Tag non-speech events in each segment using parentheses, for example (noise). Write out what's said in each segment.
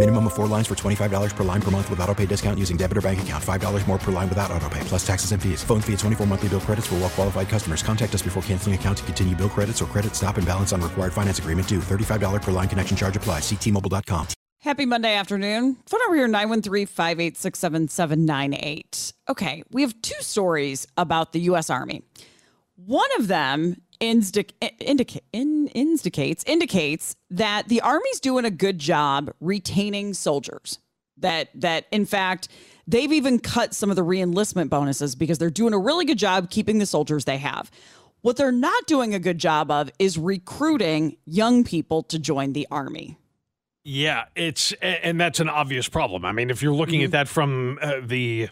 Minimum of four lines for $25 per line per month with auto pay discount using debit or bank account. $5 more per line without auto pay, plus taxes and fees. Phone fee at 24 monthly bill credits for well qualified customers. Contact us before canceling account to continue bill credits or credit stop and balance on required finance agreement due. $35 per line connection charge applies. Ctmobile.com. Happy Monday afternoon. Phone over here 913 586 7798. Okay, we have two stories about the U.S. Army. One of them indica- indica- in, indicates indicates that the Army's doing a good job retaining soldiers. That that in fact they've even cut some of the reenlistment bonuses because they're doing a really good job keeping the soldiers they have. What they're not doing a good job of is recruiting young people to join the Army. Yeah, it's and that's an obvious problem. I mean, if you're looking Mm-hmm. at that from uh, the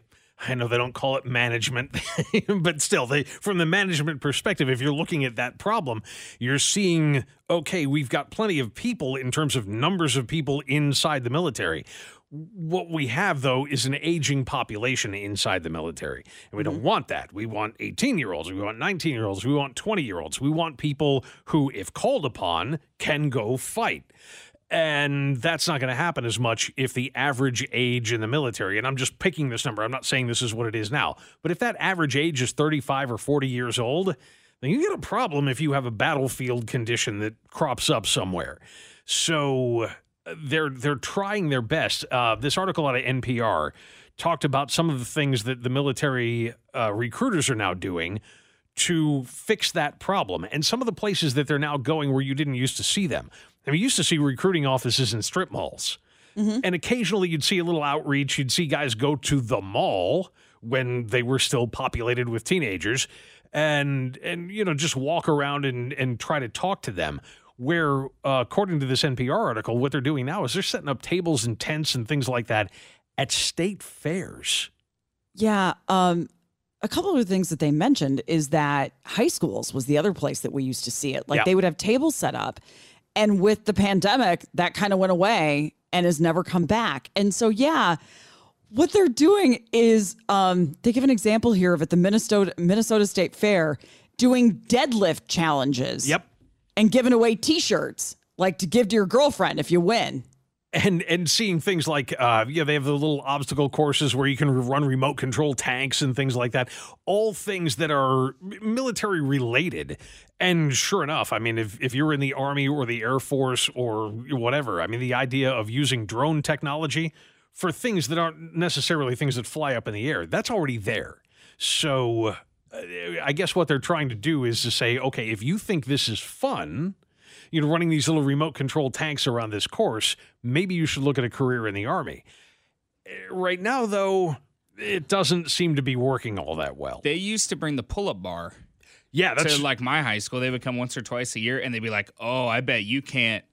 I know they don't call it management, (laughs) but still, they from the management perspective, if you're looking at that problem, you're seeing okay, we've got plenty of people in terms of numbers of people inside the military. What we have though is an aging population inside the military, and we don't mm-hmm. want that. We want 18 year olds, we want 19 year olds, we want 20 year olds. We want people who, if called upon, can go fight. And that's not going to happen as much if the average age in the military, and I'm just picking this number, I'm not saying this is what it is now, but if that average age is 35 or 40 years old, then you get a problem if you have a battlefield condition that crops up somewhere. So uh, they're they're trying their best. Uh, this article out of NPR talked about some of the things that the military uh, recruiters are now doing to fix that problem. And some of the places that they're now going where you didn't used to see them. I mean, you used to see recruiting offices in strip malls. And occasionally you'd see a little outreach. You'd see guys go to the mall when they were still populated with teenagers and and you know just walk around and and try to talk to them where uh, according to this NPR article what they're doing now is they're setting up tables and tents and things like that at state fairs. Yeah. Um, a couple of the things that they mentioned is that high schools was the other place that we used to see it. Like Yeah. they would have tables set up. And with the pandemic, that kind of went away and has never come back. And so, yeah, what they're doing is um, they give an example here of at the Minnesota Minnesota State Fair doing deadlift challenges. Yep. And giving away T-shirts like to give to your girlfriend if you win. And and seeing things like uh yeah they have the little obstacle courses where you can run remote control tanks and things like that all things that are military related. And sure enough i mean if if you're in the army or the air force or whatever i mean the idea of using drone technology for things that aren't necessarily things that fly up in the air that's already there. So uh, i guess what they're trying to do is to say okay if you think this is fun you know, running these little remote control tanks around this course, maybe you should look at a career in the Army. Eh, Right now, though, it doesn't seem to be working all that well. They used to bring the pull-up bar Yeah, that's to like my high school. They would come once or twice a year, and they'd be like, "Oh, I bet you can't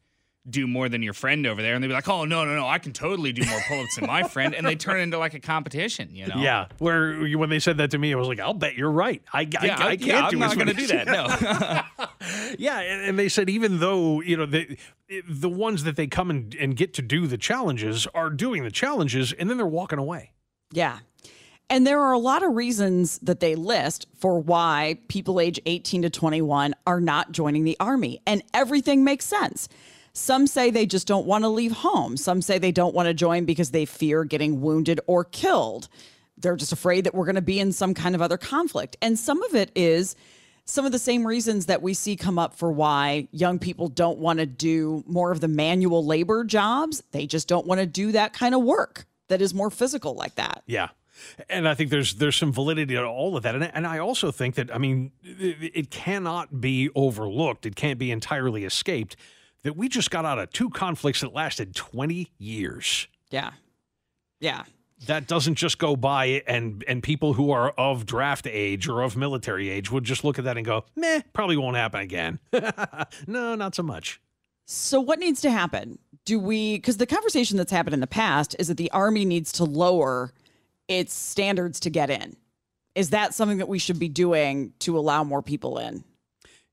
do more than your friend over there." And they'd be like, "Oh, no, no, no, I can totally do more pull-ups than my (laughs) friend." And they turn into like a competition, you know? yeah. Where when they said that to me, I was like, "I'll bet you're right. I, I, Yeah, I, I, can't yeah, do I'm as not going to do that. No. (laughs) yeah, and, and they said even though you know the the ones that they come and, and get to do the challenges are doing the challenges, and then they're walking away. Yeah. And there are a lot of reasons that they list for why people age 18 to 21 are not joining the army. And everything makes sense. Some say they just don't want to leave home. Some say they don't want to join because they fear getting wounded or killed. They're just afraid that we're going to be in some kind of other conflict. And some of it is some of the same reasons that we see come up for why young people don't want to do more of the manual labor jobs. They just don't want to do that kind of work that is more physical like that. Yeah. And I think there's there's some validity to all of that, and, and I also think that I mean it, it cannot be overlooked. It can't be entirely escaped that we just got out of two conflicts that lasted 20 years. Yeah. Yeah. That doesn't just go by and and people who are of draft age or of military age would just look at that and go, "Meh, probably won't happen again." (laughs) no, not so much. So, what needs to happen? Do we, because the conversation that's happened in the past is that the Army needs to lower its standards to get in. Is that something that we should be doing to allow more people in?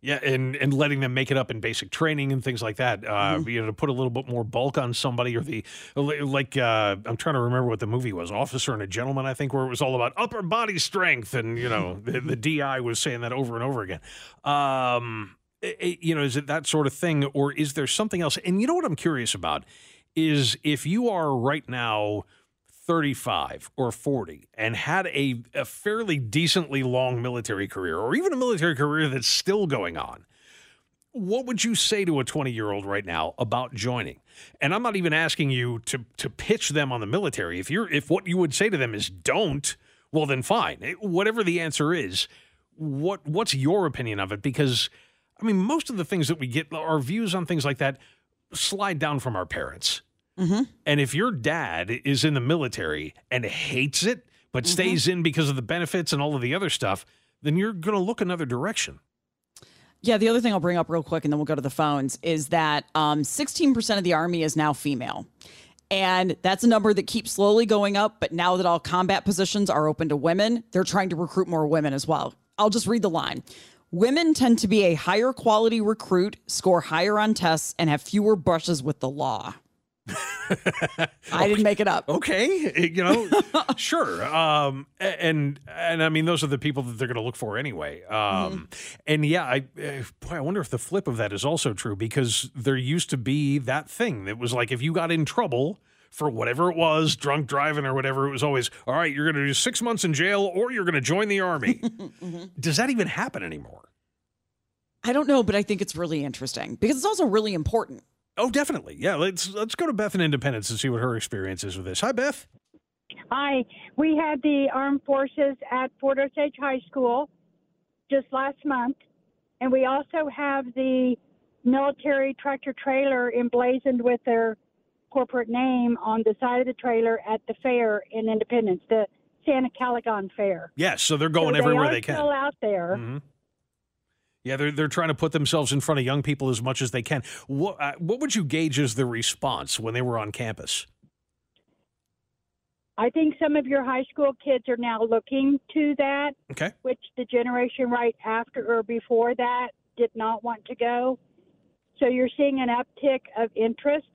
Yeah, and and letting them make it up in basic training and things like that. Uh, Mm-hmm. You know, to put a little bit more bulk on somebody, or the like. Uh, I'm trying to remember what the movie was, Officer and a Gentleman, I think, where it was all about upper body strength, and you know, the, the (laughs) DI was saying that over and over again. Um, it- you know, is it that sort of thing, or is there something else? And you know what I'm curious about is if you are right now 35 or 40 and had a, a fairly decently long military career, or even a military career that's still going on, what would you say to a 20 year old right now about joining? And I'm not even asking you to to pitch them on the military. If you're if what you would say to them is don't, well then fine. Whatever the answer is, what what's your opinion of it? Because I mean, most of the things that we get, our views on things like that, slide down from our parents. And if your dad is in the military and hates it, but stays in because of the benefits and all of the other stuff, then you're going to look another direction. Yeah, the other thing I'll bring up real quick and then we'll go to the phones is that um, 16% of the Army is now female. And that's a number that keeps slowly going up. But now that all combat positions are open to women, they're trying to recruit more women as well. I'll just read the line. Women tend to be a higher quality recruit, score higher on tests, and have fewer brushes with the law. (laughs) I didn't make it up. Okay, eh, you know, (laughs) sure. Um, and and I mean, those are the people that they're going to look for anyway. Um, and yeah, I eh, boy, I wonder if the flip of that is also true because there used to be that thing that was like if you got in trouble for whatever it was, drunk driving or whatever, it was always all right. You're going to do six months in jail or you're going to join the army. (laughs) Does that even happen anymore? I don't know, but I think it's really interesting because it's also really important. Oh, definitely. Yeah, let's let's go to Beth in Independence and see what her experience is with this. Hi, Beth. Hi. We had the armed forces at Fort Osage High School just last month, and we also have the military tractor trailer emblazoned with their corporate name on the side of the trailer at the fair in Independence, the Santa Caligon Fair. Yes, so they're going so everywhere they, they, can. Still out there. Mhm. Yeah, they're they're trying to put themselves in front of young people as much as they can. What uh, what would you gauge as the response when they were on campus? I think some of your high school kids are now looking to that. Okay. which the generation right after or before that did not want to go. So you're seeing an uptick of interest.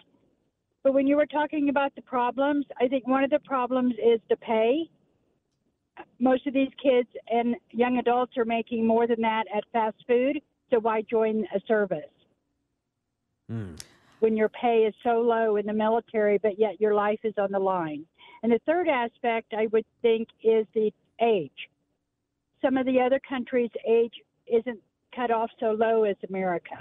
But when you were talking about the problems, I think one of the problems is the pay. Most of these kids and young adults are making more than that at fast food. So why join a service hmm. when your pay is so low in the military, but yet your life is on the line? And the third aspect I would think is the age some of the other countries' age isn't cut off so low as America.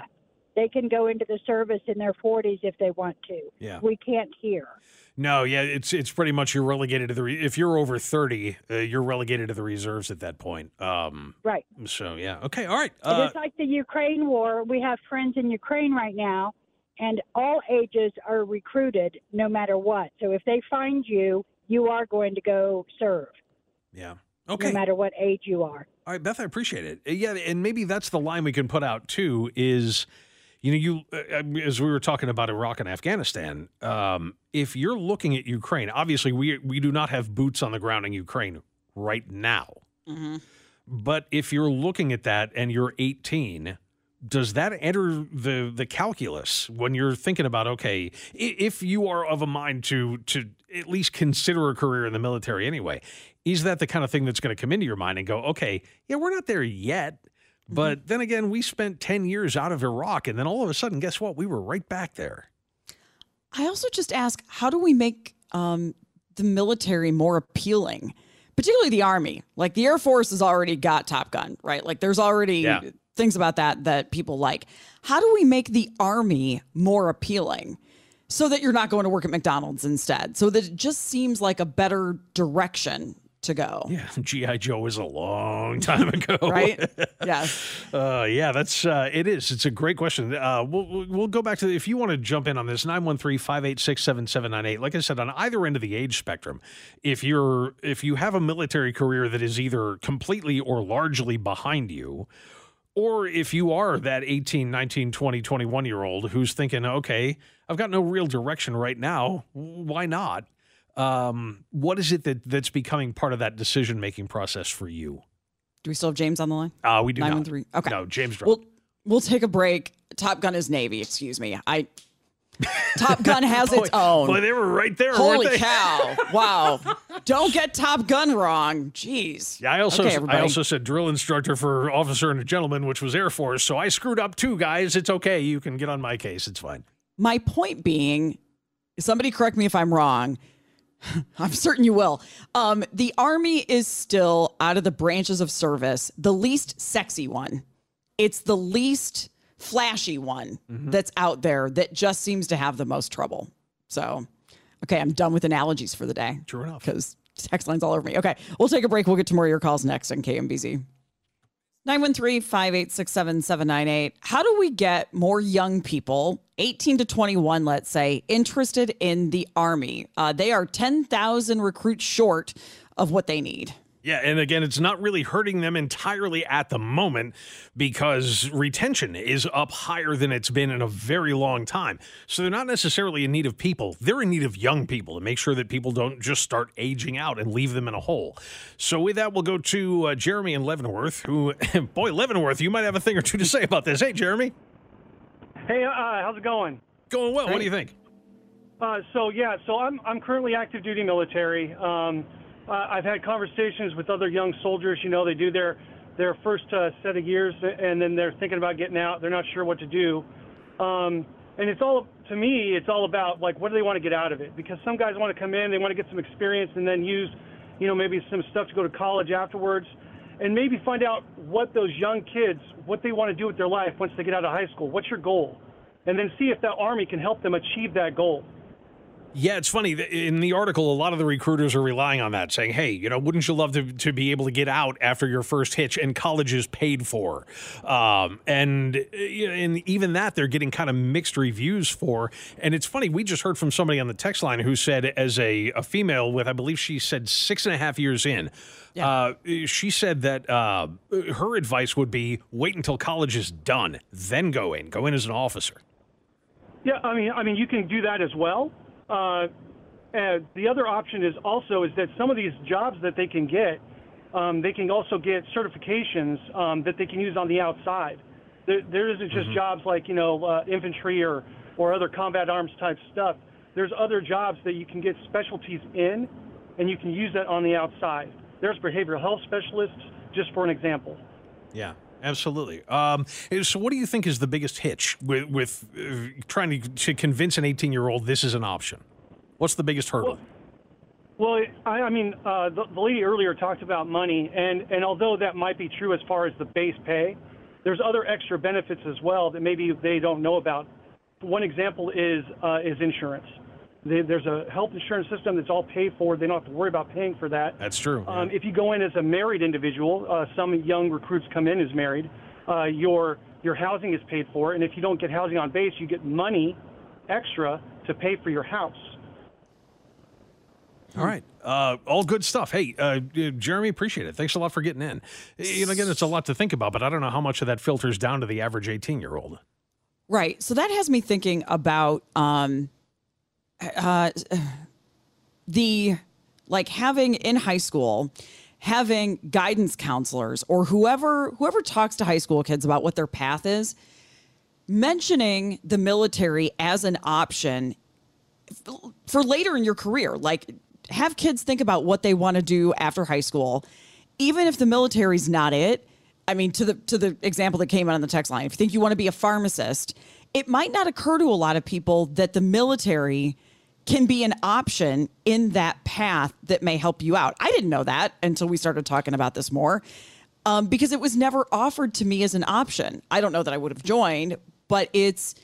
They can go into the service in their 40s if they want to. Yeah. We can't here. No, yeah, it's it's pretty much you're relegated to the re- if you're over thirty, uh, you're relegated to the reserves at that point. Um, Right. so yeah, okay, all right. Uh, it's like the Ukraine war. We have friends in Ukraine right now, and all ages are recruited no matter what. So if they find you, you are going to go serve, yeah, okay. no matter what age you are. All right, Beth, I appreciate it. Uh, Yeah, and maybe that's the line we can put out too. Is you know, you uh, as we were talking about Iraq and Afghanistan, um, if you're looking at Ukraine, obviously we we do not have boots on the ground in Ukraine right now. But if you're looking at that and you're 18, does that enter the the calculus when you're thinking about okay, if you are of a mind to to at least consider a career in the military anyway, is that the kind of thing that's going to come into your mind and go, okay, yeah, we're not there yet. But then again, we spent 10 years out of Iraq and then all of a sudden, guess what? We were right back there. I also just ask, how do we make um, the military more appealing, particularly the Army? Like the Air Force has already got Top Gun, right? Like there's already Yeah. things about that that people like. How do we make the Army more appealing so that you're not going to work at McDonald's instead? So that it just seems like a better direction to go. Yeah, (laughs) GI Joe was a long time ago, (laughs) right? (laughs) yes. uh, yeah, that's uh, it is. It's a great question. Uh, we'll we'll go back to if you want to jump in on this 913-586-7798. Like I said, on either end of the age spectrum, if you're if you have a military career that is either completely or largely behind you, or if you are that 18, 19, 20, 21 year old who's thinking, okay, I've got no real direction right now, why not? Um, what is it that that's becoming part of that decision making process for you? Do we still have James on the line? Uh, we do Nine not. one three. Okay. No, James dropped. We'll we'll take a break. Top Gun is Navy. Excuse me. I Top Gun (laughs) has its own. Boy, they were right there. Holy they? cow! (laughs) Wow. Don't get Top Gun wrong. Jeez. Yeah, I also Okay, I also said drill instructor for officer and a gentleman, which was Air Force. So I screwed up too, guys. It's okay. You can get on my case. It's fine. My point being, somebody correct me if I'm wrong. (laughs) I'm certain you will. Um, the Army is still out of the branches of service the least sexy one. It's the least flashy one that's out there that just seems to have the most trouble. So, okay, I'm done with analogies for the day. True enough. Because text lines all over me. Okay, we'll take a break. We'll get to more of your calls next on KMBZ. 913 586 7798. How do we get more young people, 18 to 21, let's say, interested in the Army? Uh, they are 10,000 recruits short of what they need. Yeah, and again, it's not really hurting them entirely at the moment because retention is up higher than it's been in a very long time. So they're not necessarily in need of people. They're in need of young people to make sure that people don't just start aging out and leave them in a hole. So with that, we'll go to uh, Jeremy and Leavenworth, who, (laughs) boy, Leavenworth, you might have a thing or two to say about this. Hey, Jeremy. Hey, uh, how's it going? Going well. What do you think? Uh, so yeah, so I'm I'm currently active duty military. Um, uh, I've had conversations with other young soldiers. You know, they do their their first uh, set of years, and then they're thinking about getting out. They're not sure what to do, um, and it's all to me. It's all about like what do they want to get out of it? Because some guys want to come in, they want to get some experience, and then use, you know, maybe some stuff to go to college afterwards, and maybe find out what those young kids what they want to do with their life once they get out of high school. What's your goal? And then see if that army can help them achieve that goal. Yeah, it's funny. In the article, a lot of the recruiters are relying on that, saying, hey, you know, wouldn't you love to, to be able to get out after your first hitch and college is paid for? Um, and, uh, you know, and even that, they're getting kind of mixed reviews for. And it's funny, we just heard from somebody on the text line who said, as a, a female with, I believe she said six and a half years in, uh, she said that uh, her advice would be wait until college is done, then go in, go in as an officer. Yeah, I mean, I mean, you can do that as well. Uh, and the other option is also is that some of these jobs that they can get, um, they can also get certifications um, that they can use on the outside. There, there isn't just jobs like you know uh, infantry or or other combat arms type stuff. There's other jobs that you can get specialties in, and you can use that on the outside. There's behavioral health specialists, just for an example. Yeah, absolutely. Um, so, what do you think is the biggest hitch with, with uh, trying to, to convince an 18 year old this is an option? What's the biggest hurdle? Well, I, I mean, uh, the, the lady earlier talked about money, and, and although that might be true as far as the base pay, there's other extra benefits as well that maybe they don't know about. One example is uh, is insurance. They, there's a health insurance system that's all paid for. They don't have to worry about paying for that. That's true. Um, if you go in as a married individual, uh, some young recruits come in as married. Uh, your your housing is paid for, and if you don't get housing on base, you get money extra to pay for your house. All right. Uh, all good stuff. Hey, uh, Jeremy, appreciate it. Thanks a lot for getting in. You know, again, it's a lot to think about, but I don't know how much of that filters down to the average 18 year old. Right. So that has me thinking about um, uh, the like having in high school having guidance counselors or whoever whoever talks to high school kids about what their path is mentioning the military as an option for later in your career. Like have kids think about what they want to do after high school. Even if the military's not it i mean to the to the example that came out on the text line if you think you want to be a pharmacist it might not occur to a lot of people that the military can be an option in that path that may help you out. I didn't know that until we started talking about this more um, because it was never offered to me as an option. I don't know that I would have joined, but it's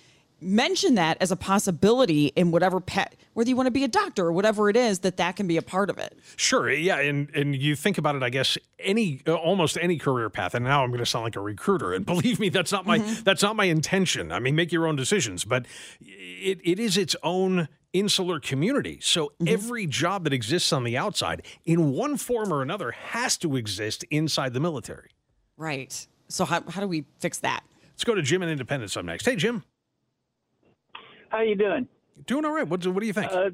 mention that as a possibility in whatever pet, whether you want to be a doctor or whatever it is, that that can be a part of it. Sure, yeah, and and you think about it, I guess any uh, almost any career path. And now I'm going to sound like a recruiter, and (laughs) believe me, that's not my Mm-hmm. that's not my intention. I mean, make your own decisions, but it, it is its own insular community. So Mm-hmm. every job that exists on the outside, in one form or another, has to exist inside the military. Right. So how how do we fix that? Let's go to Jim in Independence up next. Hey, Jim. How you doing? Doing all right. What do, what do you think? Uh,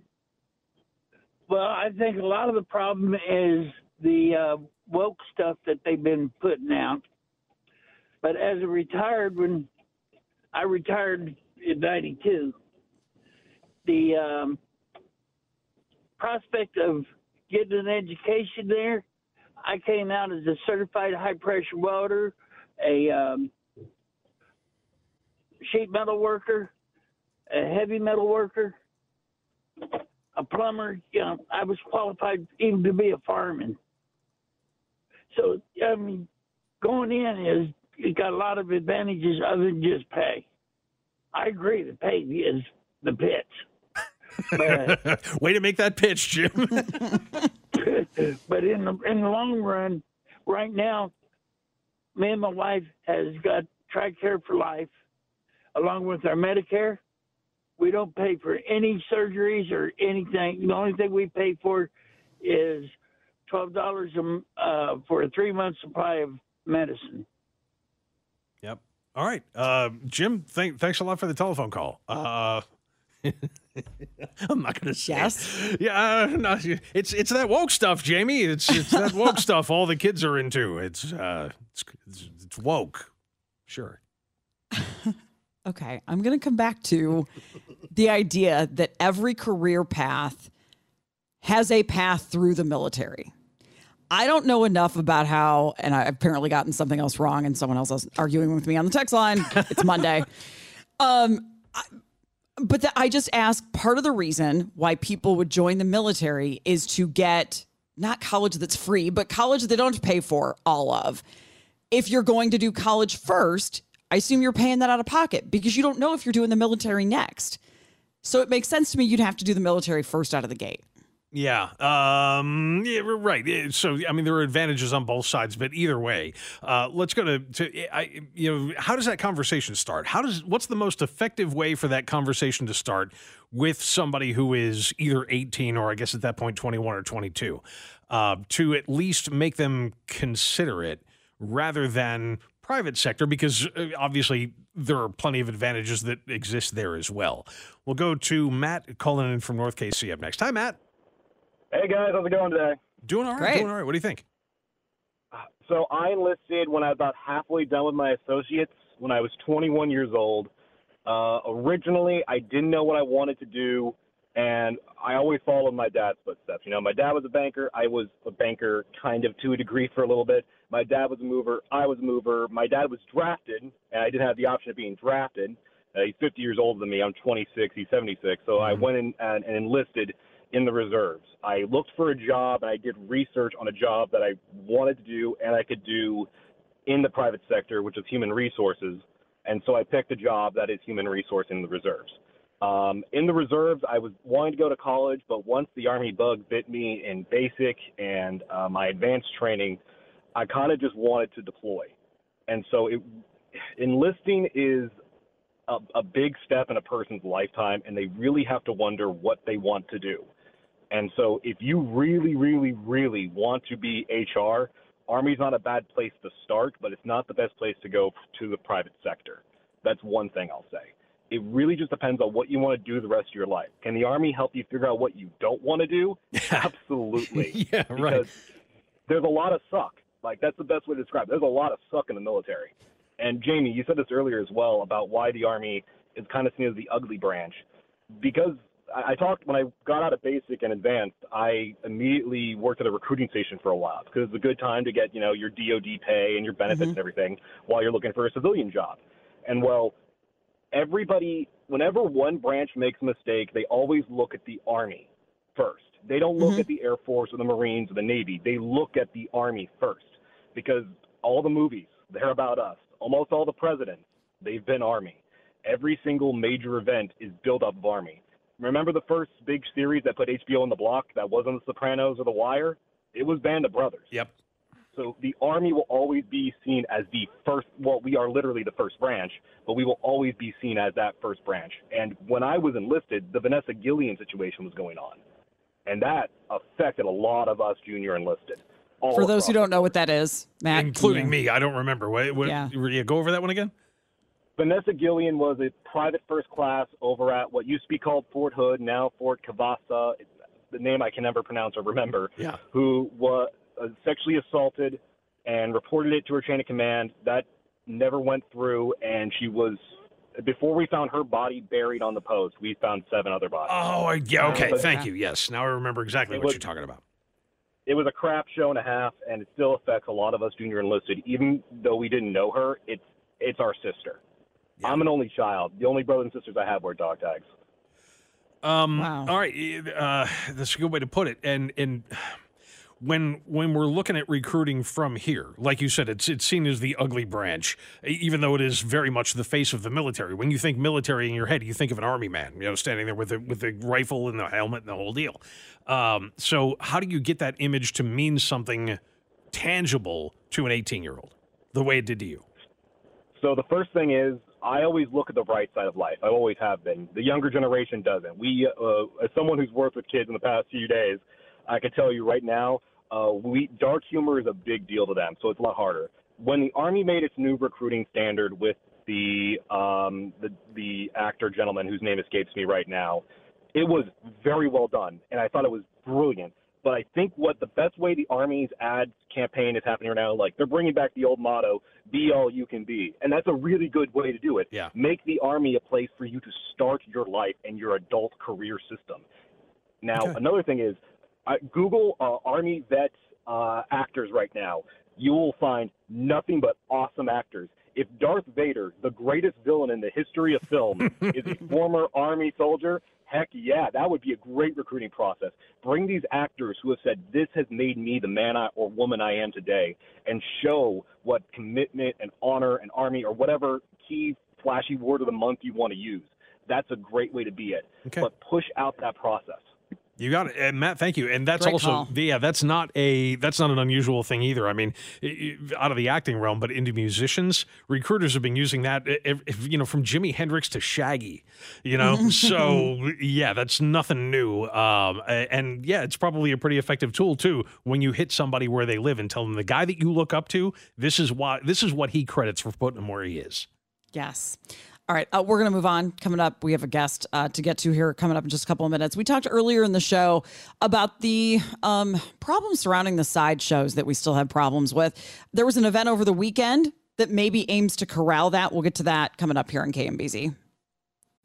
well, I think a lot of the problem is the uh, woke stuff that they've been putting out. But as a retired, when I retired in '92, the um, prospect of getting an education there, I came out as a certified high pressure welder, a um, sheet metal worker, a heavy metal worker, a plumber. You know, I was qualified even to be a fireman. So I mean, going in is you got a lot of advantages other than just pay. I agree, the pay is the pitch. But, (laughs) Way to make that pitch, Jim. (laughs) but in the in the long run, right now, me and my wife has got TRICARE for life, along with our Medicare. We don't pay for any surgeries or anything. The only thing we pay for is twelve dollars uh, for a three month supply of medicine. Yep. All right, uh, Jim. Thank, thanks a lot for the telephone call. Uh, (laughs) I'm not going to say. Yes. Yeah. Uh, no, it's it's that woke stuff, Jamie. It's it's that woke (laughs) stuff. All the kids are into. It's uh, it's, it's, woke. Sure. (laughs) Okay, I'm going to come back to the idea that every career path has a path through the military. I don't know enough about how, and I've apparently gotten something else wrong, and someone else is arguing with me on the text line. It's Monday. Um, I- but the, I just ask part of the reason why people would join the military is to get not college that's free, but college they don't pay for all of. If you're going to do college first, I assume you're paying that out of pocket because you don't know if you're doing the military next. So it makes sense to me you'd have to do the military first out of the gate. Yeah. Um, yeah, right. So, I mean, there are advantages on both sides, but either way, uh, let's go to, to I, you know, how does that conversation start? How does, what's the most effective way for that conversation to start with somebody who is either 18 or I guess at that point, 21 or 22, uh, to at least make them consider it rather than private sector because uh, obviously there are plenty of advantages that exist there as well. We'll go to Matt calling in from North KC up next. Hi, Matt. Hey guys, how's it going today? Doing all right. Great. Doing all right. What do you think? So I enlisted when I was about halfway done with my associates when I was 21 years old. Uh, originally, I didn't know what I wanted to do, and I always followed my dad's footsteps. You know, my dad was a banker. I was a banker, kind of to a degree, for a little bit. My dad was a mover. I was a mover. My dad was drafted, and I didn't have the option of being drafted. Uh, he's 50 years older than me. I'm 26. He's 76. So I went in and, and enlisted in the reserves. I looked for a job and I did research on a job that I wanted to do and I could do in the private sector, which is human resources. And so I picked a job that is human resource in the reserves. Um, in the reserves, I was wanting to go to college, but once the Army bug bit me in basic and uh, my advanced training, I kind of just wanted to deploy. And so it, enlisting is a, a big step in a person's lifetime, and they really have to wonder what they want to do. And so, if you really, really, really want to be HR, Army's not a bad place to start, but it's not the best place to go to the private sector. That's one thing I'll say. It really just depends on what you want to do the rest of your life. Can the Army help you figure out what you don't want to do? (laughs) Absolutely. (laughs) yeah, right. Because there's a lot of suck. Like, that's the best way to describe it. There's a lot of suck in the military. And Jamie, you said this earlier as well about why the Army is kind of seen as the ugly branch. Because I, I talked when I got out of basic and advanced, I immediately worked at a recruiting station for a while because it's a good time to get you know your DoD pay and your benefits mm-hmm. and everything while you're looking for a civilian job. And well, everybody, whenever one branch makes a mistake, they always look at the Army first. They don't look mm-hmm. at the Air Force or the Marines or the Navy. They look at the Army first because all the movies, they're about us. Almost all the presidents, they've been Army. every single major event is build up of Army. Remember the first big series that put HBO on the block that wasn't The Sopranos or The Wire? It was Band of Brothers. Yep. So the Army will always be seen as the first. Well, we are literally the first branch, but we will always be seen as that first branch. And when I was enlisted, the Vanessa Guillen situation was going on, and that affected a lot of us junior enlisted. all For those who don't know what that is, Matt, including can you- me. I don't remember. What, what, Yeah. yeah. Go over that one again. Vanessa Guillen was a private first class over at what used to be called Fort Hood, now Fort Cavassa, the name I can never pronounce or remember. Yeah. Who was uh, sexually assaulted and reported it to her chain of command. That never went through, and she was. Before we found her body buried on the post, we found seven other bodies. Oh, yeah. Okay. But- Thank you. Yes. Now I remember exactly what was- you're talking about. it was a crap show and a half, and it still affects a lot of us junior enlisted. Even though we didn't know her, it's it's our sister. I'm an only child. The only brothers and sisters I have wear dog tags. Um, All right, uh, that's a good way to put it. And and when when we're looking at recruiting from here, like you said, it's it's seen as the ugly branch, even though it is very much the face of the military. When you think military in your head, you think of an army man, you know, standing there with a with the rifle and the helmet and the whole deal. Um, so how do you get that image to mean something tangible to an 18 year old, the way it did to you? So the first thing is I always look at the bright side of life. I always have been. The younger generation doesn't. We, uh, as someone who's worked with kids in the past few days, I can tell you right now, uh, we dark humor is a big deal to them, so it's a lot harder. When the Army made its new recruiting standard with the um, the the actor gentleman whose name escapes me right now, it was very well done, and I thought it was brilliant. But I think what the best way the Army's ad campaign is happening right now, like they're bringing back the old motto, "Be all you can be," and that's a really good way to do it. Yeah. Make the Army a place for you to start your life and your adult career system. Now, Okay. another thing is, uh, Google uh, Army vet uh, actors right now. You will find nothing but awesome actors. If Darth Vader, the greatest villain in the history of film, (laughs) is a former Army soldier, heck yeah, that would be a great recruiting process. Bring these actors who have said, This has made me the man I, or woman I am today, and show what commitment and honor and Army or whatever key flashy word of the month you want to use. That's a great way to be it. Okay. But push out that process. You got it, and Matt. Thank you. And that's Great also call. yeah, that's not a that's not an unusual thing either. I mean, out of the acting realm, but into musicians, recruiters have been using that. you know, from Jimi Hendrix to Shaggy. You know, (laughs) so yeah, that's nothing new. Um, and yeah, it's probably a pretty effective tool too when you hit somebody where they live and tell them the guy that you look up to. This is why this is what he credits for putting him where he is. Yes. All right, uh, we're going to move on. Coming up, we have a guest uh, to get to here coming up in just a couple of minutes. We talked earlier in the show about the um, problems surrounding the side shows that we still have problems with. There was an event over the weekend that maybe aims to corral that. We'll get to that coming up here on KMBZ.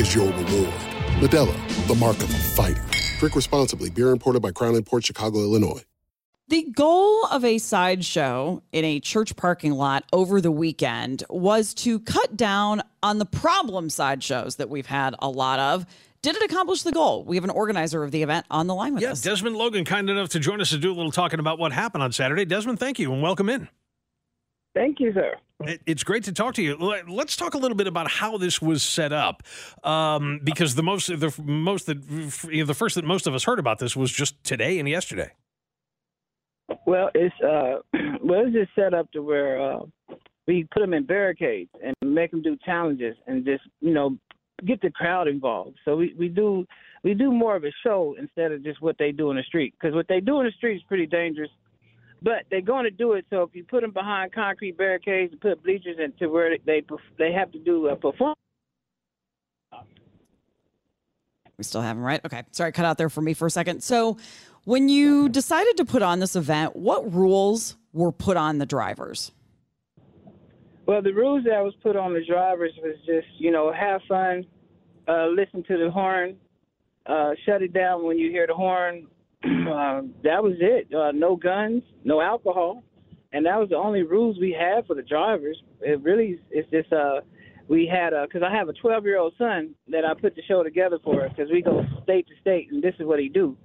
is your reward. Modelo, the mark of a fighter. Drink responsibly. Beer imported by Crown Imports Chicago, Illinois. The goal of a sideshow in a church parking lot over the weekend was to cut down on the problem sideshows that we've had a lot of. Did it accomplish the goal? We have an organizer of the event on the line with Yeah, us. Desmond Logan, kind enough to join us to do a little talking about what happened on Saturday. Desmond, thank you and welcome in. Thank you, sir. It- It's great to talk to you. Let- Let's talk a little bit about how this was set up, um, because the most, the most that, you know, the first that most of us heard about this was just today and yesterday. Well, it's uh, (clears throat) well, it's just set up to where uh, we put them in barricades and make them do challenges and just you know get the crowd involved. So we we do we do more of a show instead of just what they do in the street because what they do in the street is pretty dangerous. But they're going to do it. So if you put them behind concrete barricades and put bleachers into where they they have to do a performance. We still have them, right? Okay. Sorry, cut out there for me for a second. So, when you decided to put on this event, what rules were put on the drivers? Well, the rules that was put on the drivers was just, you know, have fun, uh, listen to the horn, uh, shut it down when you hear the horn. (clears throat) uh, that was it. Uh, no guns, no alcohol, and that was the only rules we had for the drivers. It really, it's just, uh, we had, a because I have a 12 year old son that I put the show together for because we go state to state, and this is what he do.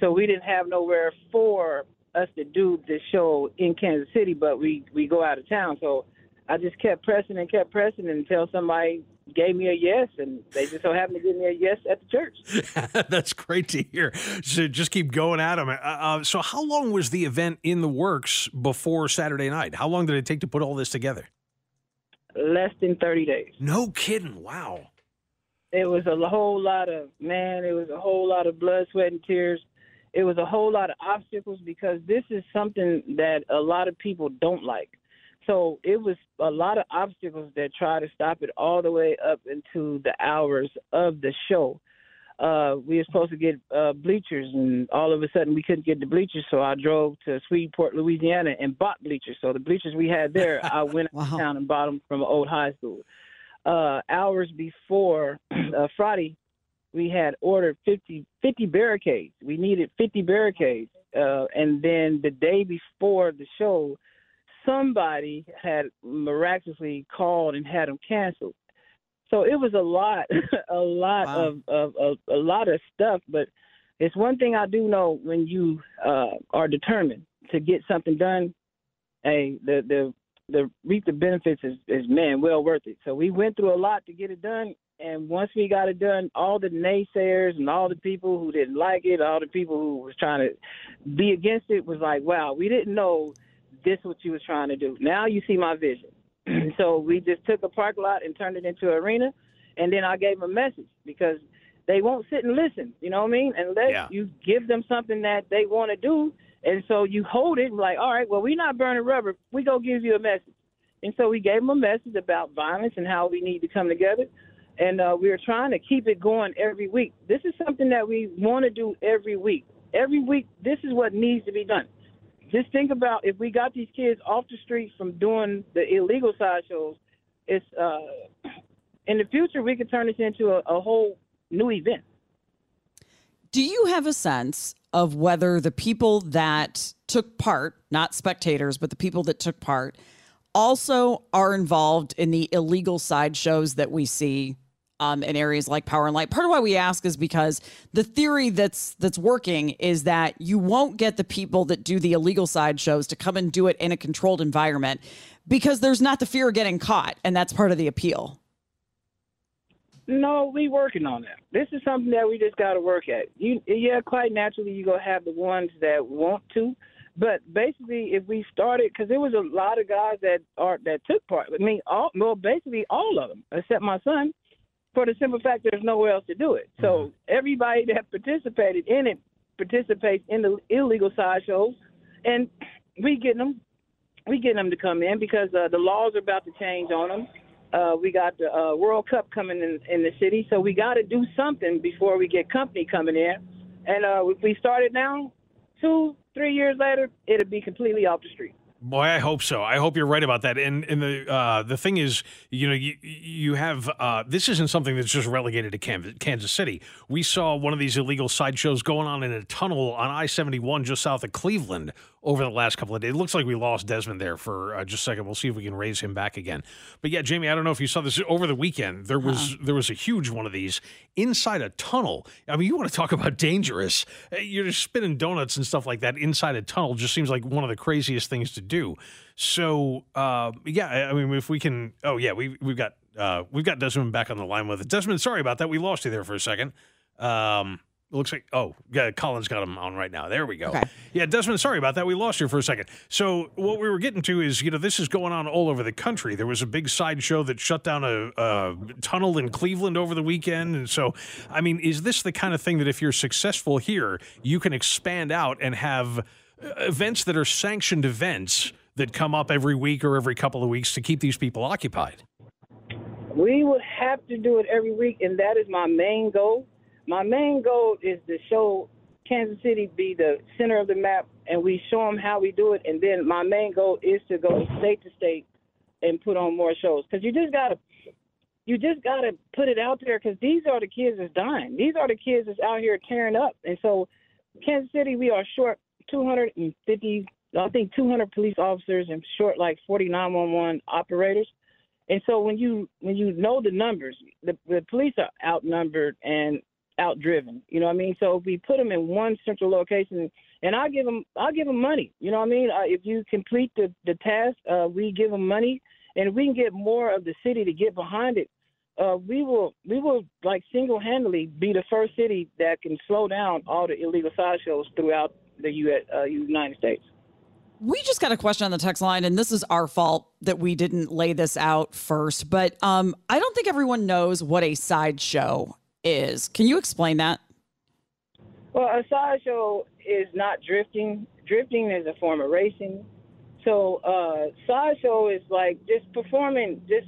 So we didn't have nowhere for us to do this show in Kansas City, but we we go out of town. So I just kept pressing and kept pressing until somebody gave me a yes, and they just so happened to give me a yes at the church. (laughs) That's great to hear. So just keep going at them. Uh, uh, so how long was the event in the works before Saturday night? How long did it take to put all this together? Less than 30 days. No kidding. Wow. It was a whole lot of man. It was a whole lot of blood, sweat, and tears. It was a whole lot of obstacles because this is something that a lot of people don't like. So it was a lot of obstacles that tried to stop it all the way up into the hours of the show. Uh, we were supposed to get uh, bleachers, and all of a sudden we couldn't get the bleachers. So I drove to Shreveport, Louisiana, and bought bleachers. So the bleachers we had there, I (laughs) went out of town and bought them from an old high school. Uh, hours before (clears throat) uh, Friday, we had ordered 50, 50 barricades. We needed 50 barricades. Uh, and then the day before the show, somebody had miraculously called and had them canceled. So it was a lot, (laughs) a lot of, of, of a lot of stuff. But it's one thing I do know: when you uh, are determined to get something done, hey, the the the reap the benefits is, is man well worth it. So we went through a lot to get it done, and once we got it done, all the naysayers and all the people who didn't like it, all the people who was trying to be against it, was like, wow, we didn't know this is what you was trying to do. Now you see my vision. (clears throat) so we just took a parking lot and turned it into an arena, and then I gave them a message because they won't sit and listen. You know what I mean? Unless Yeah. you give them something that they want to do, and so you hold it like, all right, well, we're not burning rubber. We go give you a message. And so we gave them a message about violence and how we need to come together. And uh, we are trying to keep it going every week. This is something that we want to do every week. Every week, this is what needs to be done. Just think about if we got these kids off the streets from doing the illegal sideshows, it's uh, (clears throat) in the future we could turn this into a, a whole new event. Do you have a sense of whether the people that took part, not spectators, but the people that took part, also are involved in the illegal sideshows that we see um, in areas like Power and Light? Part of why we ask is because the theory that's that's working is that you won't get the people that do the illegal side shows to come and do it in a controlled environment because there's not the fear of getting caught, and that's part of the appeal. No, we working on that. This is something that we just got to work at. You, yeah, quite naturally, you gonna have the ones that want to, but basically, if we started, because there was a lot of guys that are that took part. I mean, all well, basically all of them, except my son, for the simple fact there's nowhere else to do it. So everybody that participated in it participates in the illegal sideshows, and we getting them, we getting them to come in because uh, the laws are about to change on them. Uh, we got the uh, World Cup coming in, in the city, so we got to do something before we get company coming in. And uh, if we started now, two, three years later, it'll be completely off the street. Boy, I hope so. I hope you're right about that. And and the uh, the thing is, you know, you you have uh, this isn't something that's just relegated to Kansas City. We saw one of these illegal sideshows going on in a tunnel on I-71 just south of Cleveland over the last couple of days. It looks like we lost Desmond there for uh, just a second. We'll see if we can raise him back again. But yeah, Jamie, I don't know if you saw this over the weekend. There was uh-huh. there was a huge one of these inside a tunnel. I mean, you want to talk about dangerous? You're just spinning donuts and stuff like that inside a tunnel. Just seems like one of the craziest things to do. So uh, yeah, I mean, if we can, oh yeah, we we've got uh, we've got Desmond back on the line with it. Desmond, sorry about that. We lost you there for a second. Um, it looks like oh, yeah, Colin's got him on right now. There we go. Okay. Yeah, Desmond, sorry about that. We lost you for a second. So what we were getting to is, you know, this is going on all over the country. There was a big sideshow that shut down a, a tunnel in Cleveland over the weekend, and so I mean, is this the kind of thing that if you're successful here, you can expand out and have uh, events that are sanctioned events that come up every week or every couple of weeks to keep these people occupied? We would have to do it every week, and that is my main goal my main goal is to show Kansas City be the center of the map, and we show them how we do it. And then my main goal is to go state to state and put on more shows because you just gotta, you just gotta put it out there because these are the kids that's dying. These are the kids that's out here tearing up. And so, Kansas City, we are short 250, I think 200 police officers and short like 40 911 operators. And so when you when you know the numbers, the, the police are outnumbered and outdriven. You know what I mean? So if we put them in one central location, and I give them, I'll give them money. You know what I mean? Uh, if you complete the the task, uh, we give them money, and we can get more of the city to get behind it, uh, we will we will like single handedly be the first city that can slow down all the illegal sideshows throughout the U- uh, United States. We just got a question on the text line, and this is our fault that we didn't lay this out first. But um, I don't think everyone knows what a sideshow is. Can you explain that? Well, a sideshow is not drifting. Drifting is a form of racing. So, uh, sideshow is like just performing, just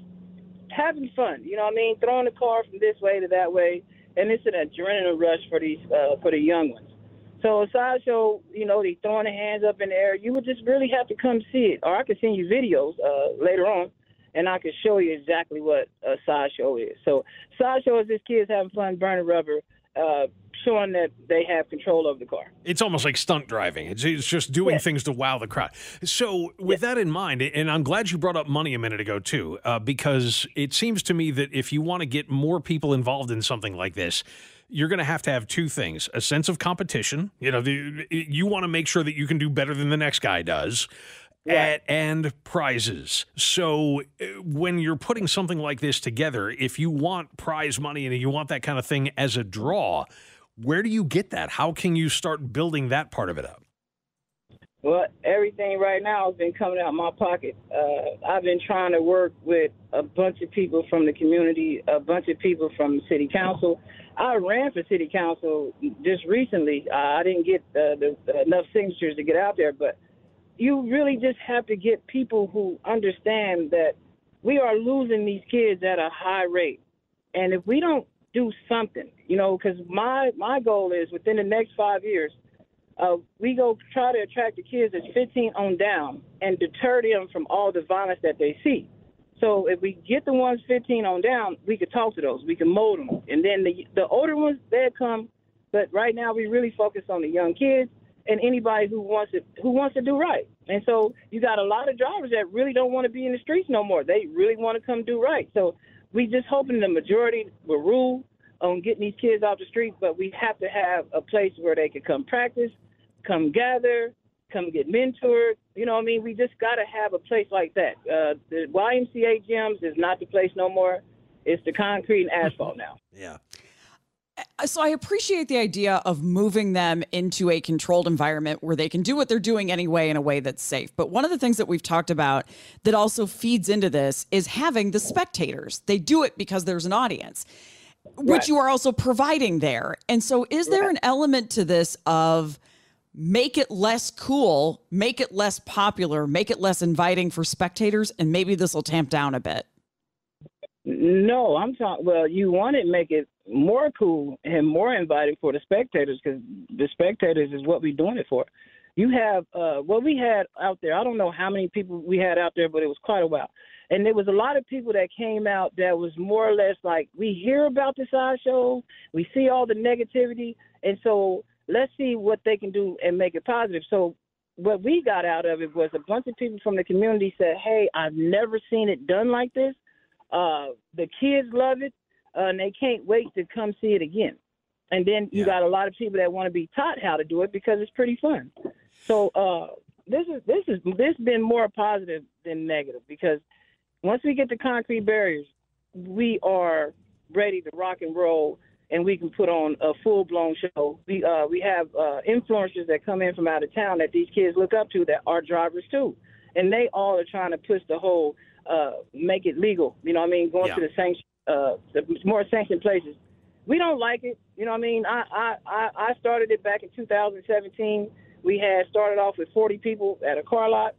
having fun. You know what I mean? Throwing the car from this way to that way, and it's an adrenaline rush for these uh, for the young ones. So a sideshow, you know, they throwing their hands up in the air. You would just really have to come see it, or I could send you videos uh, later on and I can show you exactly what a sideshow is. So sideshow is just kids having fun burning rubber, uh, showing that they have control of the car. It's almost like stunt driving. It's, it's just doing yeah. things to wow the crowd. So with yeah. that in mind, and I'm glad you brought up money a minute ago too, uh, because it seems to me that if you want to get more people involved in something like this, you're going to have to have two things a sense of competition you know the, you want to make sure that you can do better than the next guy does at, and prizes. So uh, when you're putting something like this together, if you want prize money and you want that kind of thing as a draw, where do you get that? How can you start building that part of it up? Well, everything right now has been coming out of my pocket. Uh, I've been trying to work with a bunch of people from the community, a bunch of people from city council. I ran for city council just recently. Uh, I didn't get uh, the, enough signatures to get out there, but you really just have to get people who understand that we are losing these kids at a high rate. And if we don't do something, you know, because my my goal is within the next five years, uh, we go try to attract the kids that's 15 on down and deter them from all the violence that they see. So if we get the ones 15 on down, we could talk to those, we can mold them, and then the the older ones they come. But right now we really focus on the young kids and anybody who wants to who wants to do right. And so you got a lot of drivers that really don't want to be in the streets no more. They really want to come do right. So we just hoping the majority will rule on getting these kids off the streets, but we have to have a place where they can come practice, come gather, come get mentored. You know what I mean? We just got to have a place like that. Uh, the YMCA gyms is not the place no more. It's the concrete and asphalt now. yeah. So I appreciate the idea of moving them into a controlled environment where they can do what they're doing anyway in a way that's safe. But one of the things that we've talked about that also feeds into this is having the spectators. They do it because there's an audience, which right. you are also providing there. And so is there an element to this of make it less cool, make it less popular, make it less inviting for spectators and maybe this will tamp down a bit? No, I'm talking. Well, you want to make it more cool and more inviting for the spectators because the spectators is what we're doing it for. You have uh, what we had out there. I don't know how many people we had out there, but it was quite a while. And there was a lot of people that came out that was more or less like, we hear about the sideshow, we see all the negativity, and so let's see what they can do and make it positive. So what we got out of it was a bunch of people from the community said, "Hey, I've never seen it done like this. Uh, the kids love it, uh, and they can't wait to come see it again." And then you got a lot of people that want to be taught how to do it because it's pretty fun. So uh, this is this is this has been more positive than negative because once we get the concrete barriers, we are ready to rock and roll and we can put on a full blown show. We uh, we have uh, influencers that come in from out of town that these kids look up to that are drivers too, and they all are trying to push the whole uh, make it legal. You know what I mean? Going Yeah. to the sanction, uh, the more sanctioned places. We don't like it. You know what I mean? I I I started it back in 2017. We had started off with 40 people at a car lot.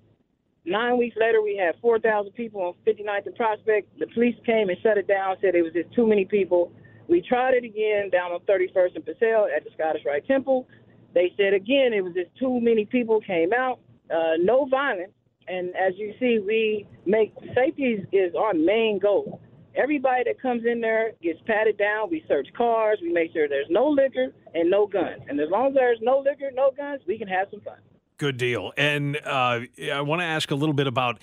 Nine weeks later, we had 4,000 people on 59th and Prospect. The police came and shut it down, said it was just too many people. We tried it again down on 31st and Purcell at the Scottish Rite Temple. They said again it was just too many people came out, uh, no violence. And as you see, we make safety is, our main goal. Everybody that comes in there gets patted down. We search cars. We make sure there's no liquor and no guns. And as long as there's no liquor, no guns, we can have some fun. Good deal. And uh, I want to ask a little bit about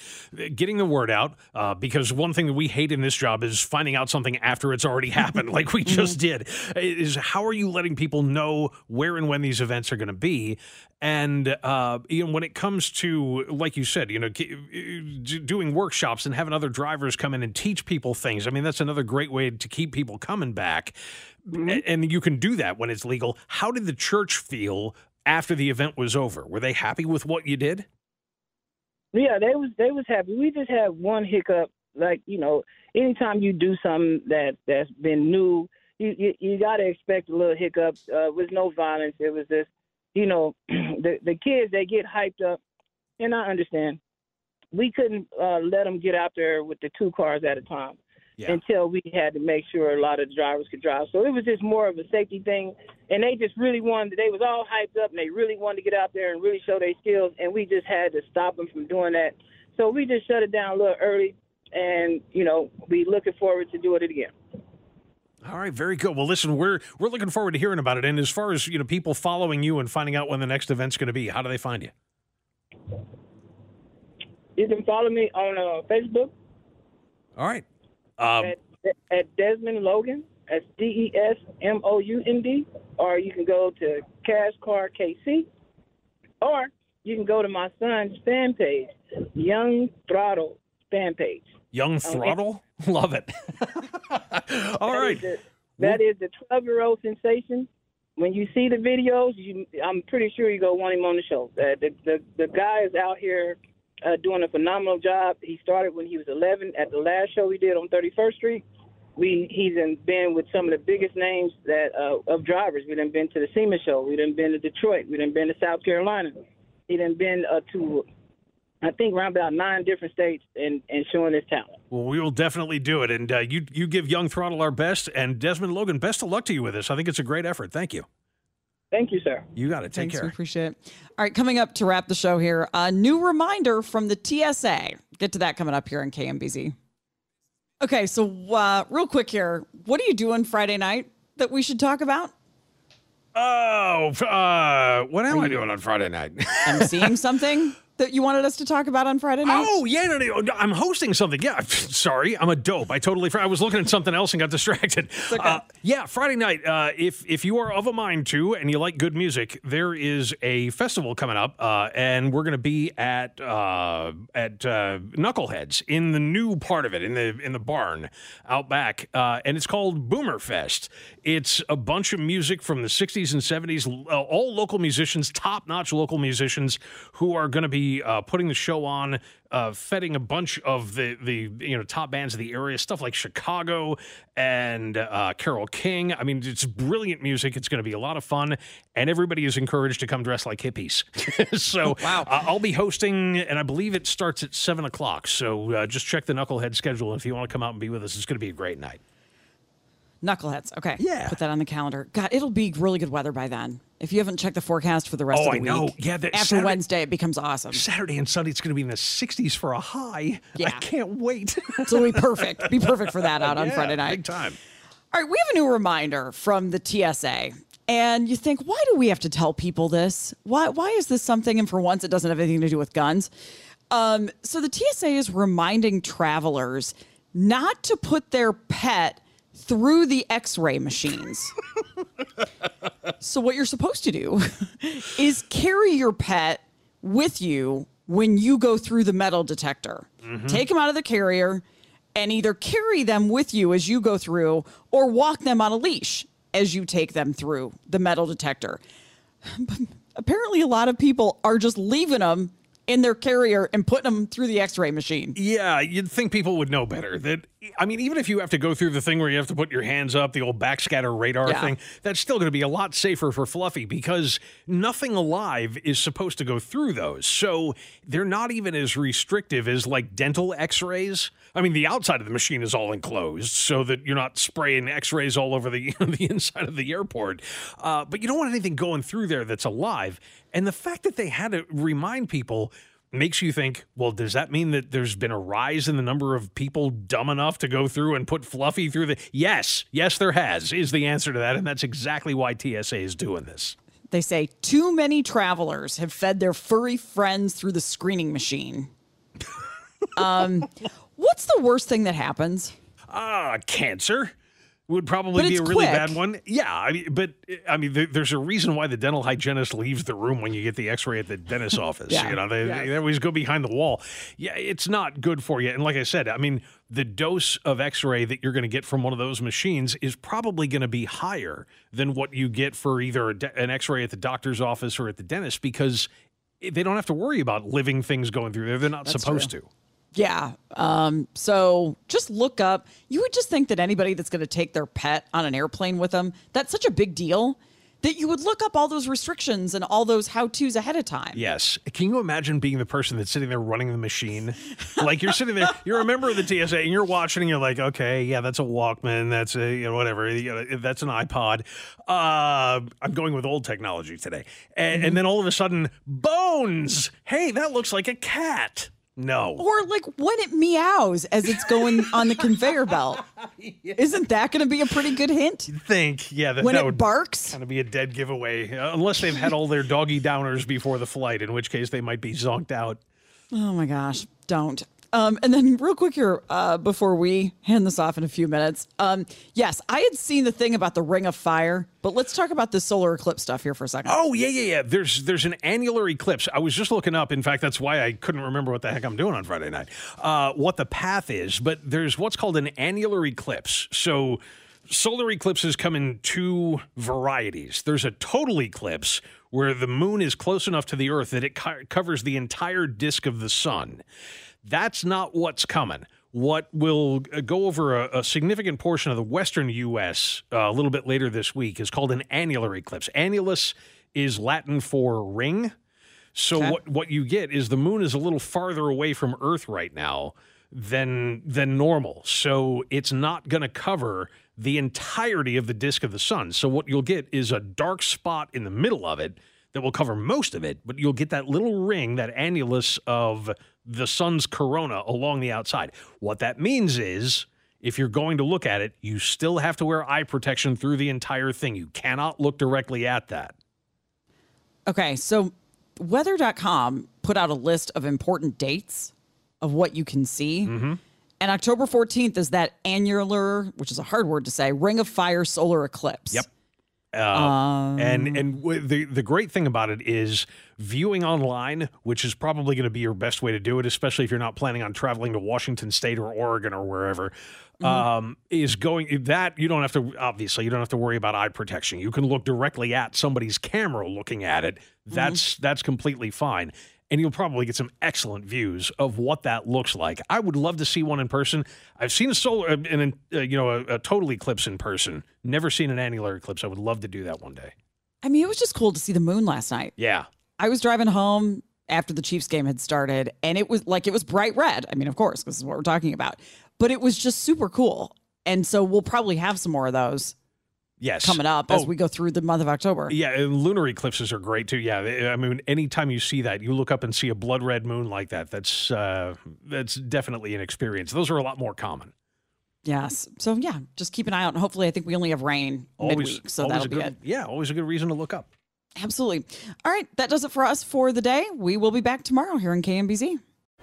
getting the word out uh, because one thing that we hate in this job is finding out something after it's already (laughs) happened, like we just did. Is how are you letting people know where and when these events are going to be? And uh, you know, when it comes to, like you said, you know, doing workshops and having other drivers come in and teach people things. I mean, that's another great way to keep people coming back. A- And you can do that when it's legal. How did the church feel after the event was over? Were they happy with what you did? Yeah, they was they was happy. We just had one hiccup. Like you know, anytime you do something that that's been new, you you, you got to expect a little hiccup. Uh, with no violence, it was just you know, (clears throat) the the kids they get hyped up, and I understand. We couldn't uh, let them get out there with the two cars at a time until we had to make sure a lot of the drivers could drive. So it was just more of a safety thing, and they just really wanted. They was all hyped up, and they really wanted to get out there and really show their skills, and we just had to stop them from doing that. So we just shut it down a little early, and you know, we looking forward to doing it again. All right, very good. Well, listen, we're we're looking forward to hearing about it. And as far as you know, people following you and finding out when the next event's going to be, how do they find you? You can follow me on uh, Facebook All right. Um, at, at Desmound Logan. That's D E S M O U N D. Or you can go to Cash Car KC. Or you can go to my son's fan page, Young Throttle fan page. Young Okay. Throttle, (laughs) love it. (laughs) All That right. is the- that is the 12 year old sensation. When you see the videos, you, I'm pretty sure you go want him on the show. Uh, the, the the guy is out here uh, doing a phenomenal job. He started when he was 11 at the last show we did on 31st Street. We he's in, been with some of the biggest names that uh, of drivers. We done been to the SEMA show. We done been to Detroit. We done been to South Carolina. He done been uh, to I think around about nine different states and, and showing his talent. Well, we will definitely do it. And uh, you you give Young Throttle our best, and Desmound Logan, best of luck to you with this. I think it's a great effort. Thank you. Thank you, sir. You got it. Take Thanks, care. We appreciate it. All right, coming up to wrap the show here, a new reminder from the TSA. Get to that coming up here on KMBZ. Okay, so uh, real quick here, what are you doing Friday night that we should talk about? Oh, uh, what am I doing on Friday night? (laughs) I'm seeing something that you wanted us to talk about on Friday night. Oh yeah, no, no, no, I'm hosting something. Yeah, (laughs) sorry, I'm a dope. I totally. I was looking at something else and got (laughs) distracted. Uh, yeah, Friday night. Uh, if if you are of a mind to and you like good music, there is a festival coming up, uh, and we're going to be at uh, at uh, Knuckleheads in the new part of it in the in the barn out back, uh, and it's called Boomer Fest. It's a bunch of music from the 60s and 70s, uh, all local musicians, top notch local musicians who are going to be uh, putting the show on, uh, feting a bunch of the the you know top bands of the area, stuff like Chicago and uh, Carole King. I mean, it's brilliant music. It's going to be a lot of fun, and everybody is encouraged to come dressed like hippies. (laughs) so wow. uh, I'll be hosting, and I believe it starts at seven o'clock. So uh, just check the Knucklehead schedule if you want to come out and be with us. It's going to be a great night. Knuckleheads. Okay. Yeah. Put that on the calendar. God, it'll be really good weather by then. If you haven't checked the forecast for the rest Oh, of the I know. week. Yeah, that After Saturday- Wednesday, it becomes awesome. Saturday and Sunday, it's going to be in the 60s for a high. Yeah. I can't wait. (laughs) so it'll be perfect. Be perfect for that out on Yeah, Friday night. Big time. All right, we have a new reminder from the TSA. And you think, why do we have to tell people this? Why why is this something? And for once, it doesn't have anything to do with guns. Um, so the TSA is reminding travelers not to put their pet through the X-ray machines. so what you're supposed to do (laughs) is carry your pet with you when you go through the metal detector. Mhm. Take them out of the carrier and either carry them with you as you go through or walk them on a leash as you take them through the metal detector. (sighs) But apparently, a lot of people are just leaving them in their carrier and putting them through the x ray machine. Yeah, you'd think people would know better. That I mean, even if you have to go through the thing where you have to put your hands up, the old backscatter radar Yeah. thing, that's still going to be a lot safer for Fluffy because nothing alive is supposed to go through those. So they're not even as restrictive as like dental X-rays. I mean, the outside of the machine is all enclosed so that you're not spraying X-rays all over the (laughs) the inside of the airport. Uh, but you don't want anything going through there that's alive. And the fact that they had to remind people makes you think, well, does that mean that there's been a rise in the number of people dumb enough to go through and put Fluffy through the. Yes, yes, there has, is the answer to that. And that's exactly why TSA is doing this. They say too many travelers have fed their furry friends through the screening machine. (laughs) um, what's the worst thing that happens? Ah, cancer would probably But be a really quick. bad one. Yeah, I mean, but I mean, there, there's a reason why the dental hygienist leaves the room when you get the X-ray at the dentist's (laughs) office. Yeah, You know, they, yeah. they always go behind the wall. Yeah, it's not good for you. And like I said, I mean, the dose of X-ray that you're going to get from one of those machines is probably going to be higher than what you get for either a de- an X-ray at the doctor's office or at the dentist because they don't have to worry about living things going through there. They're not That's supposed to. Yeah. Um, so just look up. You would just think that anybody that's going to take their pet on an airplane with them, that's such a big deal that you would look up all those restrictions and all those how to's ahead of time. Yes. Can you imagine being the person that's sitting there running the machine? Like you're sitting there, you're a member of the TSA, and you're watching, and you're like, okay, yeah, that's a Walkman, that's a you know whatever, you know, that's an iPod. Uh, I'm going with old technology today, and, and then all of a sudden, bones. Hey, that looks like a cat. No. Or like when it meows as it's going on the conveyor belt. (laughs) Isn't that going to be a pretty good hint? Think, yeah, that, When that it barks? kind of be a dead giveaway, uh, unless they've had all their doggy downers before the flight, in which case they might be zonked out. Oh my gosh, don't. Um, and then, real quick here, uh, before we hand this off in a few minutes, um, yes, I had seen the thing about the Ring of Fire, but let's talk about the solar eclipse stuff here for a second. Oh yeah, yeah, yeah. There's there's an annular eclipse. I was just looking up. In fact, that's why I couldn't remember what the heck I'm doing on Friday night. Uh, what the path is, but there's what's called an annular eclipse. So solar eclipses come in two varieties. There's a total eclipse where the moon is close enough to the Earth that it co- covers the entire disk of the sun. That's not what's coming. What will uh, go over a, a significant portion of the western U.S. Uh, a little bit later this week is called an annular eclipse. Annulus is Latin for ring. So Okay. what what you get is the moon is a little farther away from Earth right now than than normal. So it's not going to cover the entirety of the disk of the sun. So what you'll get is a dark spot in the middle of it that will cover most of it, but you'll get that little ring, that annulus of the sun's corona along the outside. What that means is if you're going to look at it, you still have to wear eye protection through the entire thing. You cannot look directly at that. Okay, so weather.com put out a list of important dates of what you can see. Mm-hmm. And October 14th is that annular, which is a hard word to say, Ring of Fire solar eclipse. Yep. Uh, Um, and and w- the the great thing about it is viewing online, which is probably going to be your best way to do it, especially if you're not planning on traveling to Washington State or Oregon or wherever. Um, is going that you don't have to obviously you don't have to worry about eye protection. You can look directly at somebody's camera looking at it. That's that's completely fine. And you'll probably get some excellent views of what that looks like. I would love to see one in person. I've seen a solar, uh, an, uh, you know, a, a total eclipse in person. Never seen an annular eclipse. I would love to do that one day. I mean, it was just cool to see the moon last night. Yeah. I was driving home after the Chiefs game had started, and it was like it was bright red. I mean, of course, this is what we're talking about, but it was just super cool. And so we'll probably have some more of those Yes. coming up as Oh, we go through the month of October. Yeah, and lunar eclipses are great too. Yeah, I mean, anytime you see that, you look up and see a blood red moon like that. That's uh, that's definitely an experience. Those are a lot more common. Yes. So yeah, just keep an eye out. And hopefully, I think we only have rain midweek, so that'll be good, good. Yeah, always a good reason to look up. Absolutely. All right, that does it for us for the day. We will be back tomorrow here in KMBZ.